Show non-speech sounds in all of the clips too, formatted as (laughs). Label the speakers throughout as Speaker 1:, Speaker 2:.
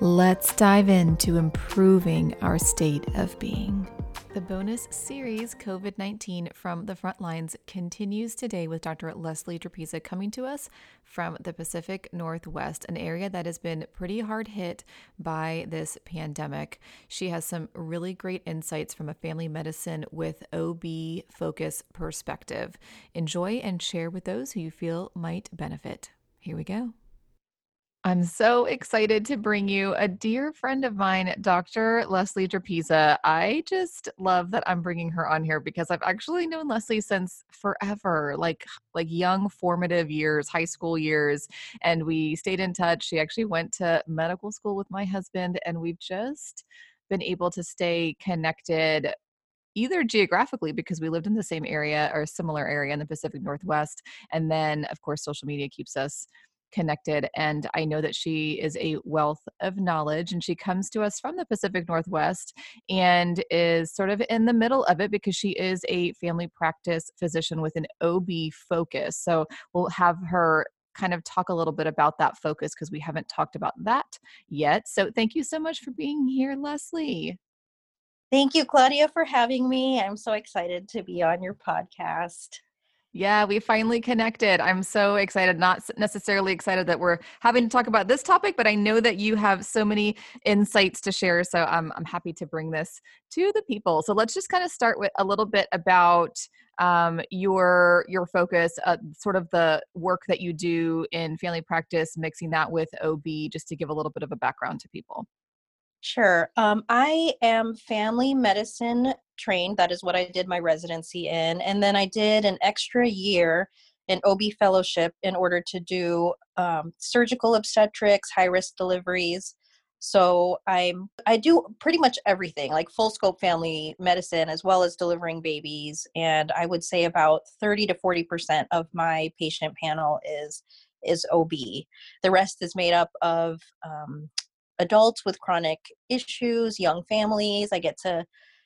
Speaker 1: Let's dive into improving our state of being. The bonus series COVID 19 from the front lines continues today with Dr. Leslie Trapeza coming to us from the Pacific Northwest, an area that has been pretty hard hit by this pandemic. She has some really great insights from a family medicine with OB focus perspective. Enjoy and share with those who you feel might benefit. Here we go. I'm so excited to bring you a dear friend of mine, Dr. Leslie Trapeza. I just love that I'm bringing her on here because I've actually known Leslie since forever, like like young formative years, high school years, and we stayed in touch. She actually went to medical school with my husband and we've just been able to stay connected either geographically because we lived in the same area or a similar area in the Pacific Northwest and then of course social media keeps us connected. And I know that she is a wealth of knowledge and she comes to us from the Pacific Northwest and is sort of in the middle of it because she is a family practice physician with an OB focus. So we'll have her kind of talk a little bit about that focus because we haven't talked about that yet. So thank you so much for being here, Leslie.
Speaker 2: Thank you, Claudia, for having me. I'm so excited to be on your podcast.
Speaker 1: Yeah, we finally connected. I'm so excited. Not necessarily excited that we're having to talk about this topic, but I know that you have so many insights to share. So I'm, I'm happy to bring this to the people. So let's just kind of start with a little bit about um, your your focus, uh, sort of the work that you do in family practice, mixing that with OB, just to give a little bit of a background to people.
Speaker 2: Sure. Um, I am family medicine trained. That is what I did my residency in. And then I did an extra year in OB fellowship in order to do um, surgical obstetrics, high risk deliveries. So I'm I do pretty much everything, like full scope family medicine as well as delivering babies. And I would say about 30 to 40% of my patient panel is is OB. The rest is made up of um, adults with chronic issues, young families. I get to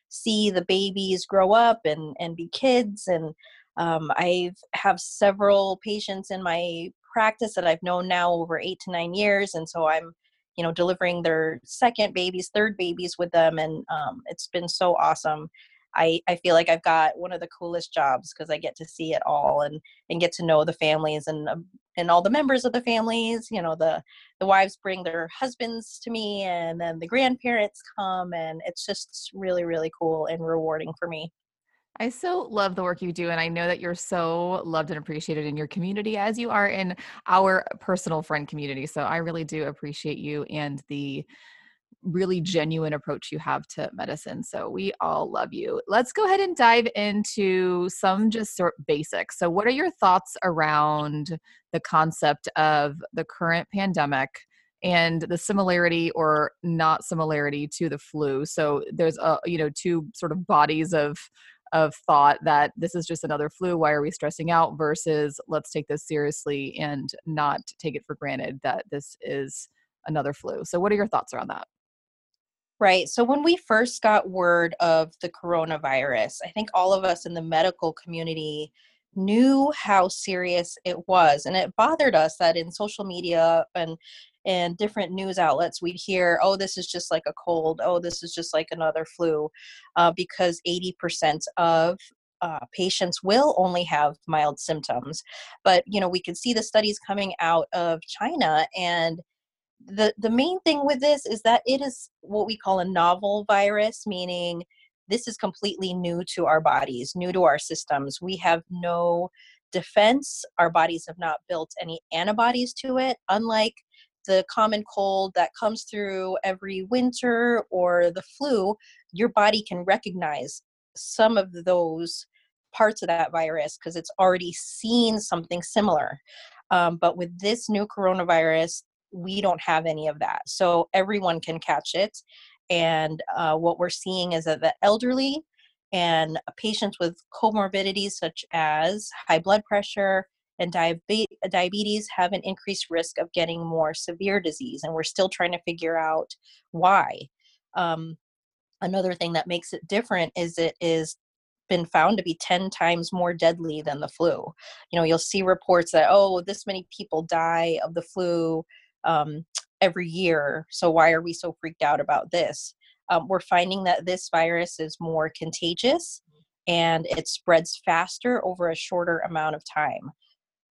Speaker 2: see the babies grow up and, and be kids. And um, I have several patients in my practice that I've known now over eight to nine years. And so I'm, you know, delivering their second babies, third babies with them. And um, it's been so awesome. I, I feel like I've got one of the coolest jobs because I get to see it all and, and get to know the families and um, and all the members of the families. You know, the the wives bring their husbands to me, and then the grandparents come, and it's just really really cool and rewarding for me.
Speaker 1: I so love the work you do, and I know that you're so loved and appreciated in your community as you are in our personal friend community. So I really do appreciate you and the really genuine approach you have to medicine. So we all love you. Let's go ahead and dive into some just sort of basics. So what are your thoughts around the concept of the current pandemic? and the similarity or not similarity to the flu so there's a you know two sort of bodies of of thought that this is just another flu why are we stressing out versus let's take this seriously and not take it for granted that this is another flu so what are your thoughts around that
Speaker 2: Right. So when we first got word of the coronavirus, I think all of us in the medical community knew how serious it was and it bothered us that in social media and and different news outlets we'd hear oh this is just like a cold oh this is just like another flu uh, because 80% of uh, patients will only have mild symptoms but you know we could see the studies coming out of china and the the main thing with this is that it is what we call a novel virus meaning this is completely new to our bodies new to our systems. We have no defense. Our bodies have not built any antibodies to it unlike the common cold that comes through every winter or the flu your body can recognize some of those parts of that virus because it's already seen something similar. Um, but with this new coronavirus we don't have any of that. So everyone can catch it. And uh, what we're seeing is that the elderly and patients with comorbidities such as high blood pressure and diabetes have an increased risk of getting more severe disease. And we're still trying to figure out why. Um, another thing that makes it different is it is been found to be 10 times more deadly than the flu. You know, you'll see reports that, oh, this many people die of the flu um, every year. So why are we so freaked out about this? Um, we're finding that this virus is more contagious and it spreads faster over a shorter amount of time.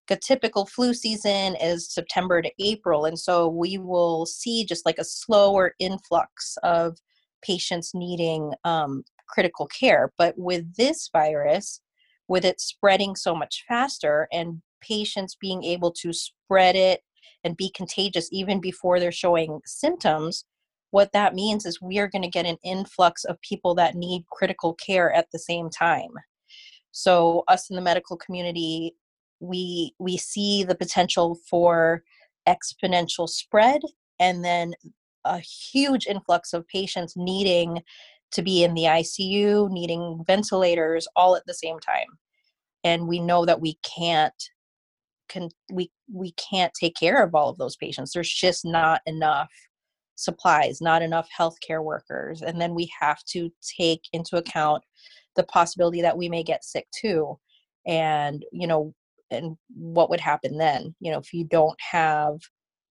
Speaker 2: The typical flu season is September to April, and so we will see just like a slower influx of patients needing um, critical care. But with this virus, with it spreading so much faster and patients being able to spread it and be contagious even before they're showing symptoms, what that means is we are going to get an influx of people that need critical care at the same time. So us in the medical community, we we see the potential for exponential spread and then a huge influx of patients needing to be in the ICU, needing ventilators all at the same time. And we know that we can't can we we can't take care of all of those patients. There's just not enough supplies, not enough healthcare workers. And then we have to take into account the possibility that we may get sick too. And, you know, and what would happen then, you know, if you don't have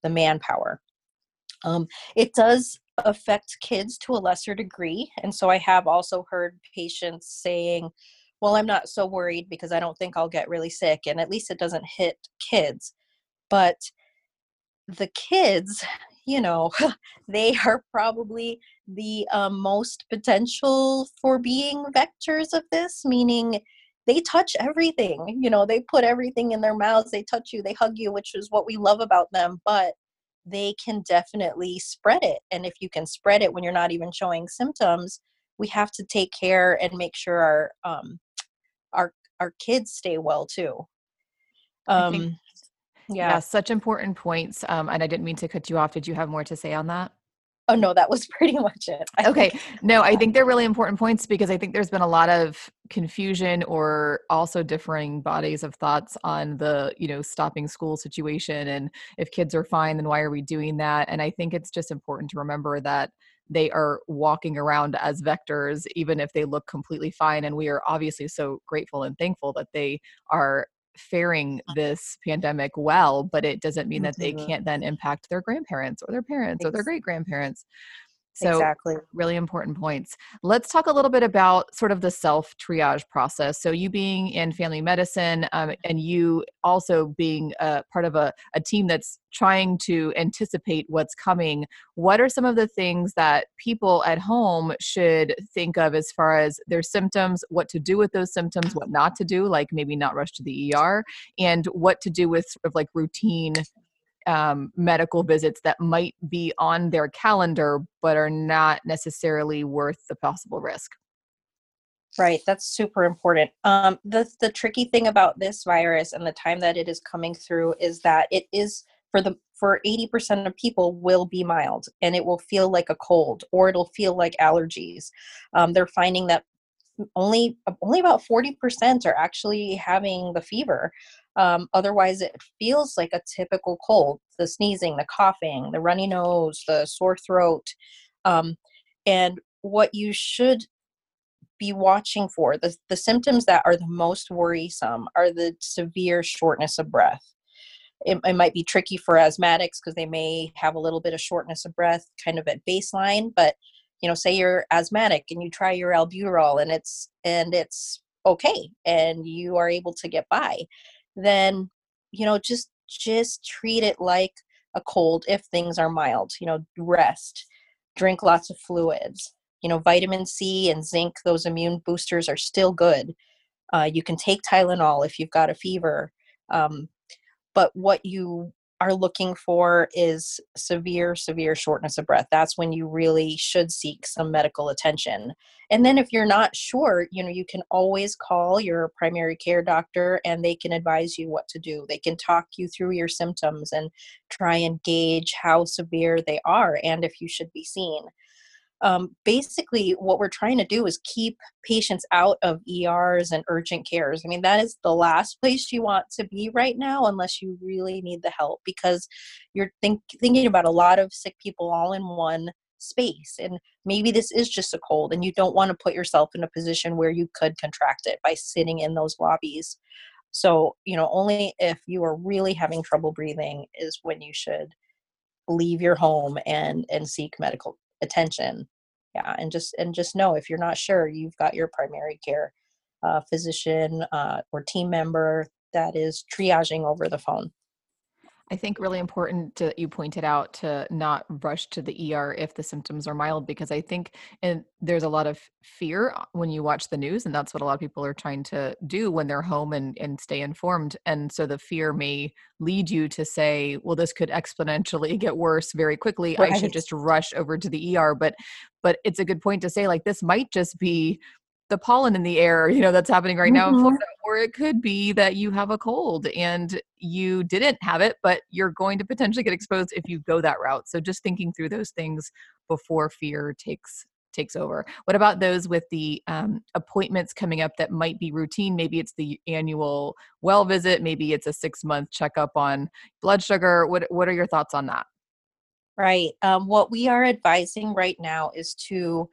Speaker 2: the manpower. Um, it does affect kids to a lesser degree. And so I have also heard patients saying, well, I'm not so worried because I don't think I'll get really sick. And at least it doesn't hit kids. But the kids, (laughs) you know, (laughs) they are probably the um, most potential for being vectors of this, meaning they touch everything. You know, they put everything in their mouths, they touch you, they hug you, which is what we love about them. But they can definitely spread it. And if you can spread it when you're not even showing symptoms, we have to take care and make sure our um, our our kids stay well too.
Speaker 1: Um, yeah. yeah. such important points. Um, and I didn't mean to cut you off. Did you have more to say on that?
Speaker 2: Oh no, that was (laughs) pretty much it.
Speaker 1: I okay. Think. No, I think they're really important points because I think there's been a lot of confusion or also differing bodies of thoughts on the, you know, stopping school situation and if kids are fine, then why are we doing that? And I think it's just important to remember that they are walking around as vectors even if they look completely fine and we are obviously so grateful and thankful that they are faring this pandemic well, but it doesn't mean that they mm-hmm. can't then impact their grandparents or their parents or their great grandparents. So, exactly. really important points. Let's talk a little bit about sort of the self triage process. So, you being in family medicine um, and you also being a part of a, a team that's trying to anticipate what's coming, what are some of the things that people at home should think of as far as their symptoms, what to do with those symptoms, what not to do, like maybe not rush to the ER, and what to do with sort of like routine um, medical visits that might be on their calendar but are not necessarily worth the possible risk.
Speaker 2: Right, that's super important. Um, the the tricky thing about this virus and the time that it is coming through is that it is for the for 80% of people will be mild and it will feel like a cold or it'll feel like allergies. Um, they're finding that only only about 40% are actually having the fever um, otherwise, it feels like a typical cold the sneezing, the coughing, the runny nose, the sore throat. Um, and what you should be watching for, the, the symptoms that are the most worrisome, are the severe shortness of breath. It, it might be tricky for asthmatics because they may have a little bit of shortness of breath kind of at baseline, but you know say you're asthmatic and you try your albuterol and it's and it's okay and you are able to get by then you know just just treat it like a cold if things are mild you know rest drink lots of fluids you know vitamin c and zinc those immune boosters are still good. Uh, you can take tylenol if you've got a fever um, but what you are looking for is severe, severe shortness of breath. That's when you really should seek some medical attention. And then if you're not sure, you know, you can always call your primary care doctor and they can advise you what to do. They can talk you through your symptoms and try and gauge how severe they are and if you should be seen. Um, basically what we're trying to do is keep patients out of ers and urgent cares. I mean that is the last place you want to be right now unless you really need the help because you're think, thinking about a lot of sick people all in one space and maybe this is just a cold and you don't want to put yourself in a position where you could contract it by sitting in those lobbies. So you know only if you are really having trouble breathing is when you should leave your home and and seek medical attention. Yeah and just and just know if you're not sure you've got your primary care uh, physician uh, or team member that is triaging over the phone
Speaker 1: I think really important to, you pointed out to not rush to the ER if the symptoms are mild because I think and there's a lot of fear uh, when you watch the news and that's what a lot of people are trying to do when they're home and and stay informed. And so the fear may lead you to say well this could exponentially (laughs) get worse very quickly. Right. I should just rush over to the ER but but it's a good point to say like this might just be the pollen in the air, you know, that's happening right now mm-hmm. in Florida, or it could be that you have a cold and you didn't have it, but you're going to potentially get exposed if you go that route. So just thinking through those things before fear takes takes over. What about those with the um, appointments coming up that might be routine? Maybe it's the annual well visit, maybe it's a six month checkup on blood sugar. What what are your thoughts on that?
Speaker 2: Right. Um, what we are advising right now is to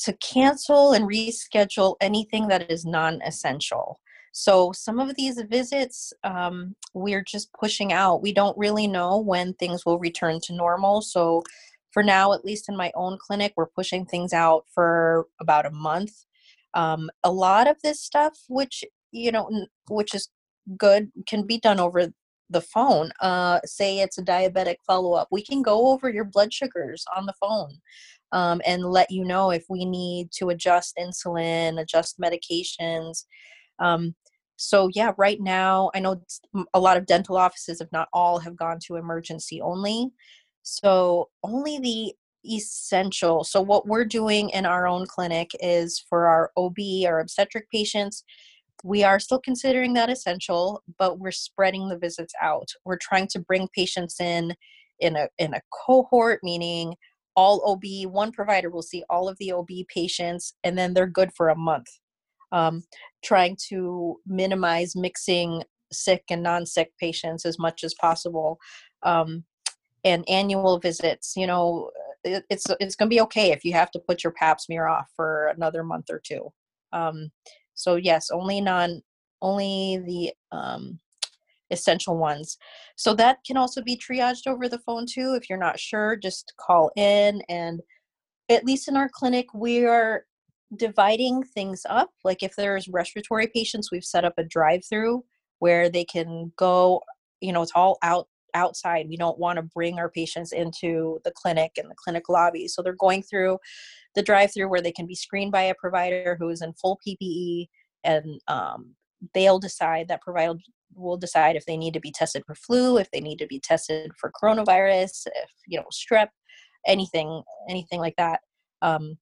Speaker 2: to cancel and reschedule anything that is non essential. So, some of these visits um, we're just pushing out. We don't really know when things will return to normal. So, for now, at least in my own clinic, we're pushing things out for about a month. Um, a lot of this stuff, which you know, which is good, can be done over the phone. Uh, say it's a diabetic follow up, we can go over your blood sugars on the phone um, and let you know if we need to adjust insulin, adjust medications. Um, so yeah, right now I know a lot of dental offices, if not all, have gone to emergency only. So only the essential. So what we're doing in our own clinic is for our OB, our obstetric patients, we are still considering that essential, but we're spreading the visits out. We're trying to bring patients in in a in a cohort, meaning all OB, one provider will see all of the OB patients, and then they're good for a month. Um, trying to minimize mixing sick and non sick patients as much as possible. Um, and annual visits, you know, it, it's it's going to be okay if you have to put your pap smear off for another month or two. Um, so yes, only non only the um, essential ones. So that can also be triaged over the phone too. If you're not sure, just call in. And at least in our clinic, we are dividing things up. Like if there's respiratory patients, we've set up a drive through where they can go, you know, it's all out outside. We don't want to bring our patients into the clinic and the clinic lobby. So they're going through the drive through where they can be screened by a provider who is in full PPE and um, they'll decide that provider will decide if they need to be tested for flu, if they need to be tested for coronavirus, if you know strep, anything, anything like that. Um,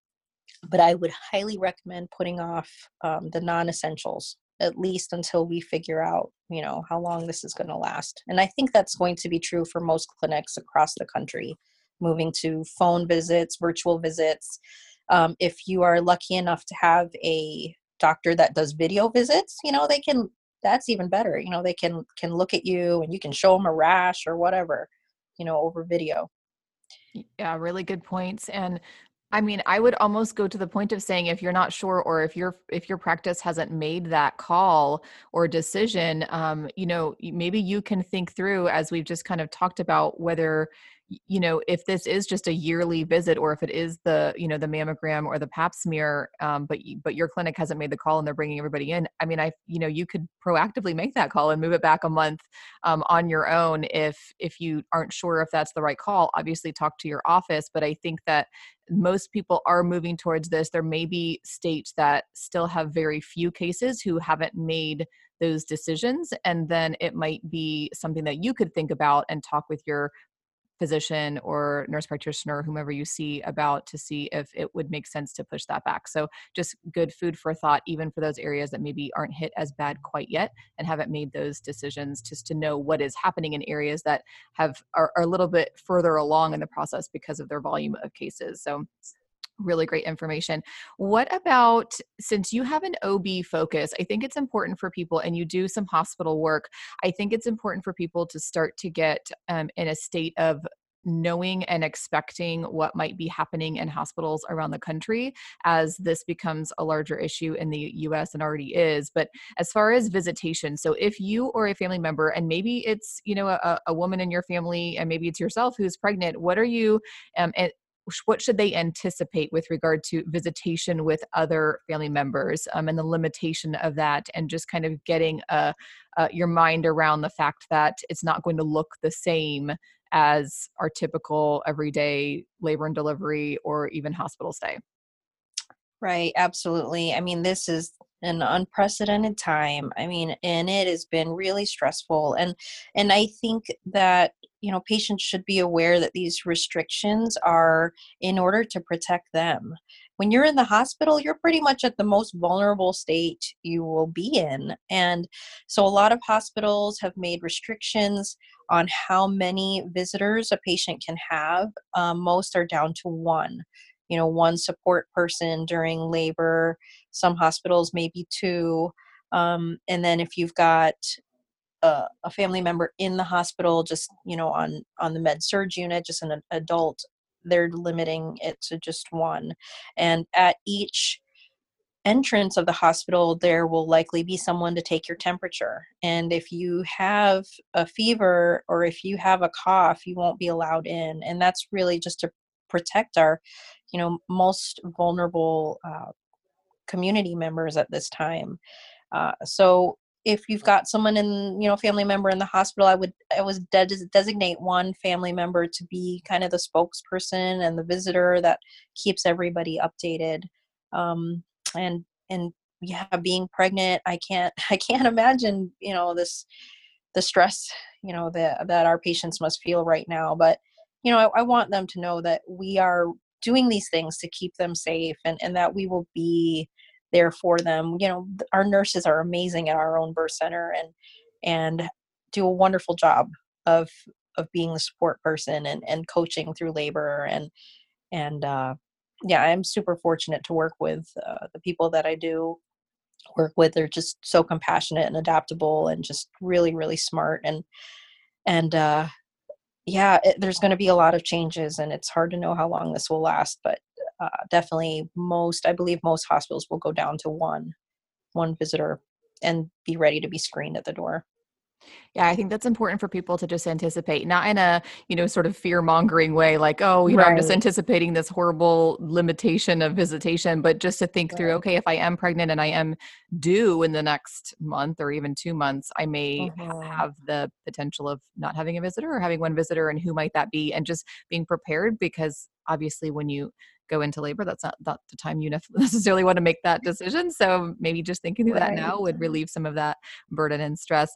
Speaker 2: but I would highly recommend putting off um, the non-essentials at least until we figure out you know how long this is going to last. And I think that's going to be true for most clinics across the country, moving to phone visits, virtual visits. Um, if you are lucky enough to have a doctor that does video visits you know they can that's even better you know they can can look at you and you can show them a rash or whatever you know over video.
Speaker 1: Yeah really good points and I mean, I would almost go to the point of saying if you're not sure or if your if your practice hasn't made that call or decision, um, you know, maybe you can think through as we've just kind of talked about whether you know if this is just a yearly visit or if it is the you know the mammogram or the pap smear um, but but your clinic hasn't made the call and they're bringing everybody in i mean i you know you could proactively make that call and move it back a month um, on your own if if you aren't sure if that's the right call. Obviously talk to your office but i think that most people are moving towards this. There may be states that still have very few cases who haven't made those decisions and then it might be something that you could think about and talk with your physician or nurse practitioner whomever you see about to see if it would make sense to push that back. So just good food for thought, even for those areas that maybe aren't hit as bad quite yet and haven't made those decisions, just to know what is happening in areas that have are, are a little bit further along in the process because of their volume of cases. So really great information. What about since you have an OB focus, I think it's important for people and you do some hospital work. I think it's important for people to start to get um, in a state of knowing and expecting what might be happening in hospitals around the country as this becomes a larger issue in the US and already is but as far as visitation so if you or a family member and maybe it's you know a, a woman in your family and maybe it's yourself who's pregnant what are you um, what should they anticipate with regard to visitation with other family members um, and the limitation of that and just kind of getting uh, uh, your mind around the fact that it's not going to look the same as our typical everyday labor and delivery or even hospital stay?
Speaker 2: Right absolutely. I mean this is an unprecedented time i mean and it has been really stressful and and i think that you know patients should be aware that these restrictions are in order to protect them. When you're in the hospital you're pretty much at the most vulnerable state you will be in and so a lot of hospitals have made restrictions on how many visitors a patient can have um, most are down to one you know one support person during labor some hospitals maybe two um, and then if you've got a, a, family member in the hospital just you know on on the med surg unit just an adult they're limiting it to just one. And at each entrance of the hospital there will likely be someone to take your temperature. And if you have a fever or if you have a cough you won't be allowed in. And that's really just to protect our you know most vulnerable uh, community members at this time. Uh, so if you've got someone in you know family member in the hospital i would i was de- designate one family member to be kind of the spokesperson and the visitor that keeps everybody updated. Um, and and yeah being pregnant i can't (laughs) i can't imagine you know this the stress you know that that our patients must feel right now. But you know I, I want them to know that we are doing these things to keep them safe and and that we will be there for them. You know our nurses are amazing at our own birth center and and do a wonderful job of of being the support person and and coaching through labor and and uh yeah i'm super fortunate to work with uh, the people that i do work with. They're just so compassionate and adaptable and just really really smart and and uh yeah it, there's going to be a lot of changes and it's hard to know how long this will last but uh, definitely most i believe most hospitals will go down to one one visitor and be ready to be screened at the door
Speaker 1: yeah, I think that's important for people to just anticipate, not in a, you know, sort of fear mongering way, like, oh, you know, I'm just anticipating this horrible limitation of visitation, but just to think right. through, okay, if I am pregnant and I am due in the next month or even two months, I may mm-hmm. have the potential of not having a visitor or having one visitor, and who might that be? And just being prepared because obviously when you go into labor that's not, not the time you (laughs) necessarily want to make that decision so maybe just thinking through right. that now would relieve some of that burden and stress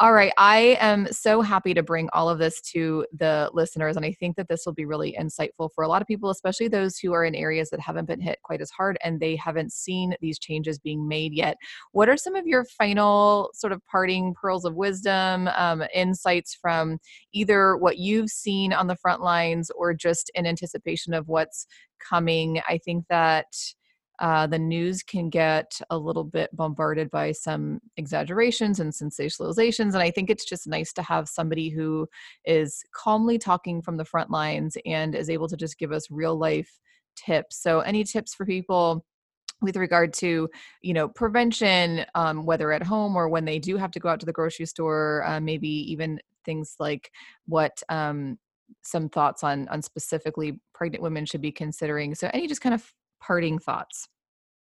Speaker 1: all right. I am so happy to bring all of this to the listeners. And I think that this will be really insightful for a lot of people, especially those who are in areas that haven't been hit quite as hard and they haven't seen these changes being made yet. What are some of your final sort of parting pearls of wisdom, um, insights from either what you've seen on the front lines or just in anticipation of what's coming? I think that uh, the news can get a little bit bombarded by some exaggerations and sensationalizations. And I think it's just nice to have somebody who is calmly talking from the front lines and is able to just give us real life tips. So, any tips for people? with regard to you know prevention um, whether at home or when they do have to go out to the grocery store uh, maybe even things like what um, some thoughts on on specifically pregnant women should be considering so any just kind of parting thoughts?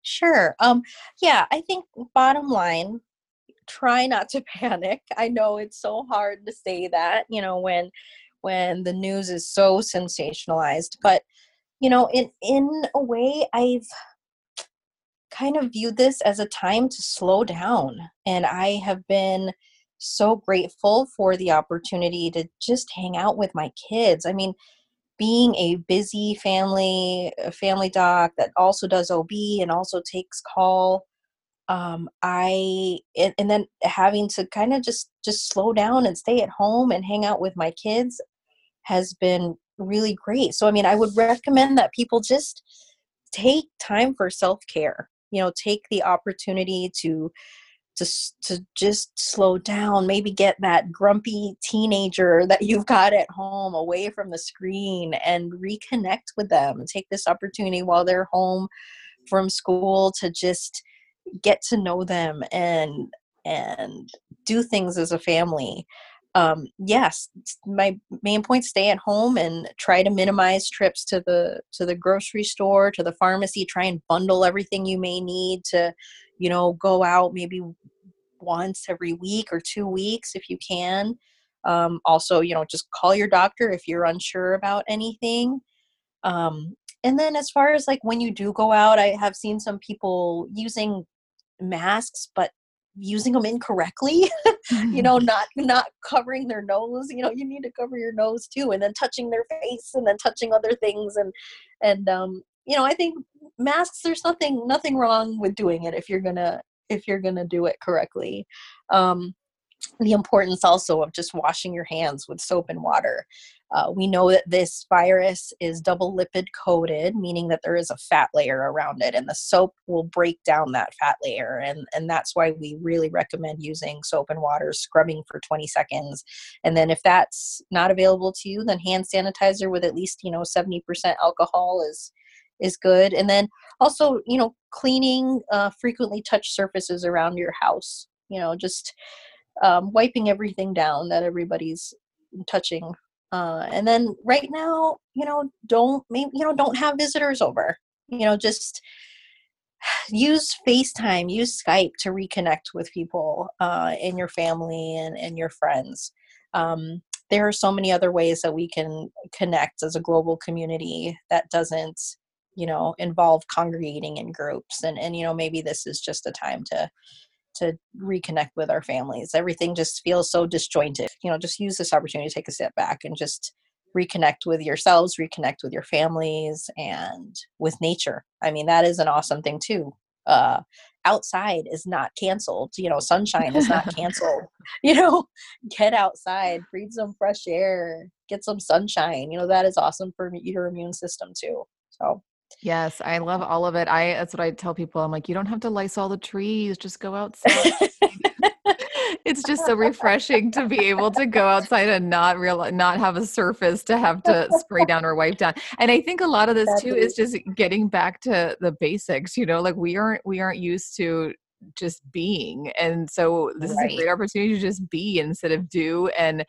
Speaker 2: Sure. Um, yeah, I think bottom line, try not to (laughs) panic. I know it's so hard to say that, you know, when when the news is so sensationalized, but you know, in in a way I've kind of viewed this as a time to slow down and I have been so grateful for the opportunity to just hang out with my kids. I mean, being a busy family family doc that also does ob and also takes call um i and, and then having to kind of just just slow down and stay at home and hang out with my kids has been really great. So i mean i would recommend that people just take time for self-care you know take the opportunity to to, to just slow down maybe get that grumpy teenager that you've got at home away from the screen and reconnect with them. Take this opportunity while they're home from school to just get to know them and and do things as a family. Um, yes my main point stay at home and try to minimize trips to the to the grocery store to the pharmacy try and bundle everything you may need to you know go out maybe once every week or two weeks if you can. Um, also you know just call your doctor if you're unsure about anything. Um, and then as far as like when you do go out i have seen some people using masks but using them incorrectly (laughs) you know (laughs) not not covering their nose you know you need to cover your nose too and then touching their face and then touching other things and and um you know i think masks there's nothing nothing wrong with doing it if you're gonna if you're gonna do it correctly um the importance also of just washing your hands with soap and water. Uh, we know that this virus is double lipid coated, meaning that there is a fat layer around it, and the soap will break down that fat layer. And, and that's why we really recommend using soap and water, scrubbing for 20 seconds. And then if that's not available to you, then hand sanitizer with at least, you know, 70% alcohol is is good and then also you know cleaning uh, frequently touch surfaces around your house you know just um, wiping everything down that everybody's touching uh, and then right now you know don't maybe you know don't have visitors over you know just (sighs) use facetime use skype to reconnect with people uh, in your family and, and your friends. Um, there are so many other ways that we can connect as a global community that doesn't you know involve congregating in groups and and you know maybe this is just a time to to reconnect with our families. Everything just feels so disjointed. You know, just use this opportunity to take a step back and just reconnect with yourselves, reconnect with your families, and with nature. I mean, that is an awesome thing too. Uh, outside is not canceled. You know, sunshine is not (laughs) canceled. (laughs) you know, get outside, breathe some fresh air, get some sunshine. You know, that is awesome for your immune system too. So
Speaker 1: Yes, I love all of it. I that's what I tell people. I'm like, you don't have to lice all the trees, just go outside. (laughs) it's just so refreshing to be able to go outside and not real not have a surface to have to spray down or wipe down. And I think a lot of this too is just getting back to the basics, you know, like we aren't we aren't used to just being and so this right. is a great opportunity to just be instead of do and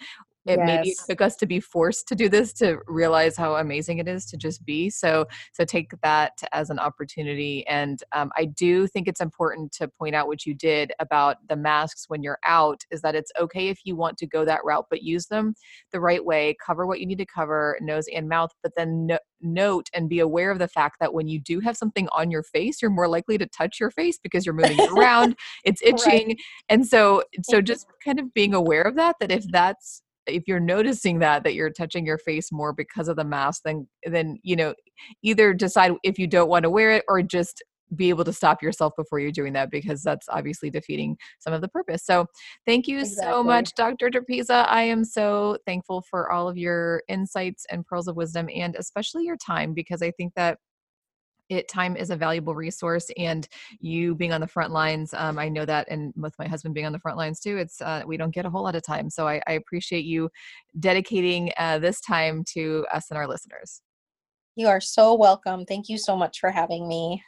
Speaker 1: it yes. maybe took us to be forced to do this to realize how amazing it is to just be so so take that as an opportunity and um, i do think it's important to point out what you did about the masks when you're out is that it's okay if you want to go that route but use them the right way cover what you need to cover nose and mouth but then no- note and be aware of the fact that when you do have something on your face you're more likely to touch your face because you're moving around it's (laughs) itching right. and so so just kind of being aware of that that if that's if you're noticing that that you're touching your face more because of the mask then then you know either decide if you don't want to wear it or just be able to stop yourself before you're doing that because that's obviously defeating some of the purpose. So, thank you exactly. so much, Dr. Trapeza. I am so thankful for all of your insights and pearls of wisdom and especially your time because I think that it time is a valuable resource and you being on the front lines um, i know that and with my husband being on the front lines too it's uh, we don't get a whole lot of time so i, I appreciate you dedicating uh, this time to us and our listeners.
Speaker 2: You are so welcome. Thank you so much for having me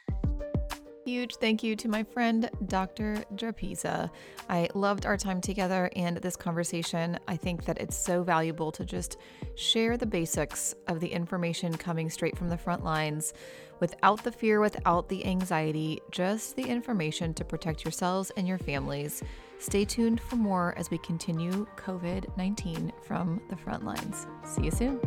Speaker 1: Huge thank you to my friend, Dr. Trapeza. I loved our time together and this conversation. I think that it's so valuable to just share the basics of the information coming straight from the front lines without the fear, without the anxiety, just the information to protect yourselves and your families. Stay tuned for more as we continue COVID 19 from the front lines. See you soon.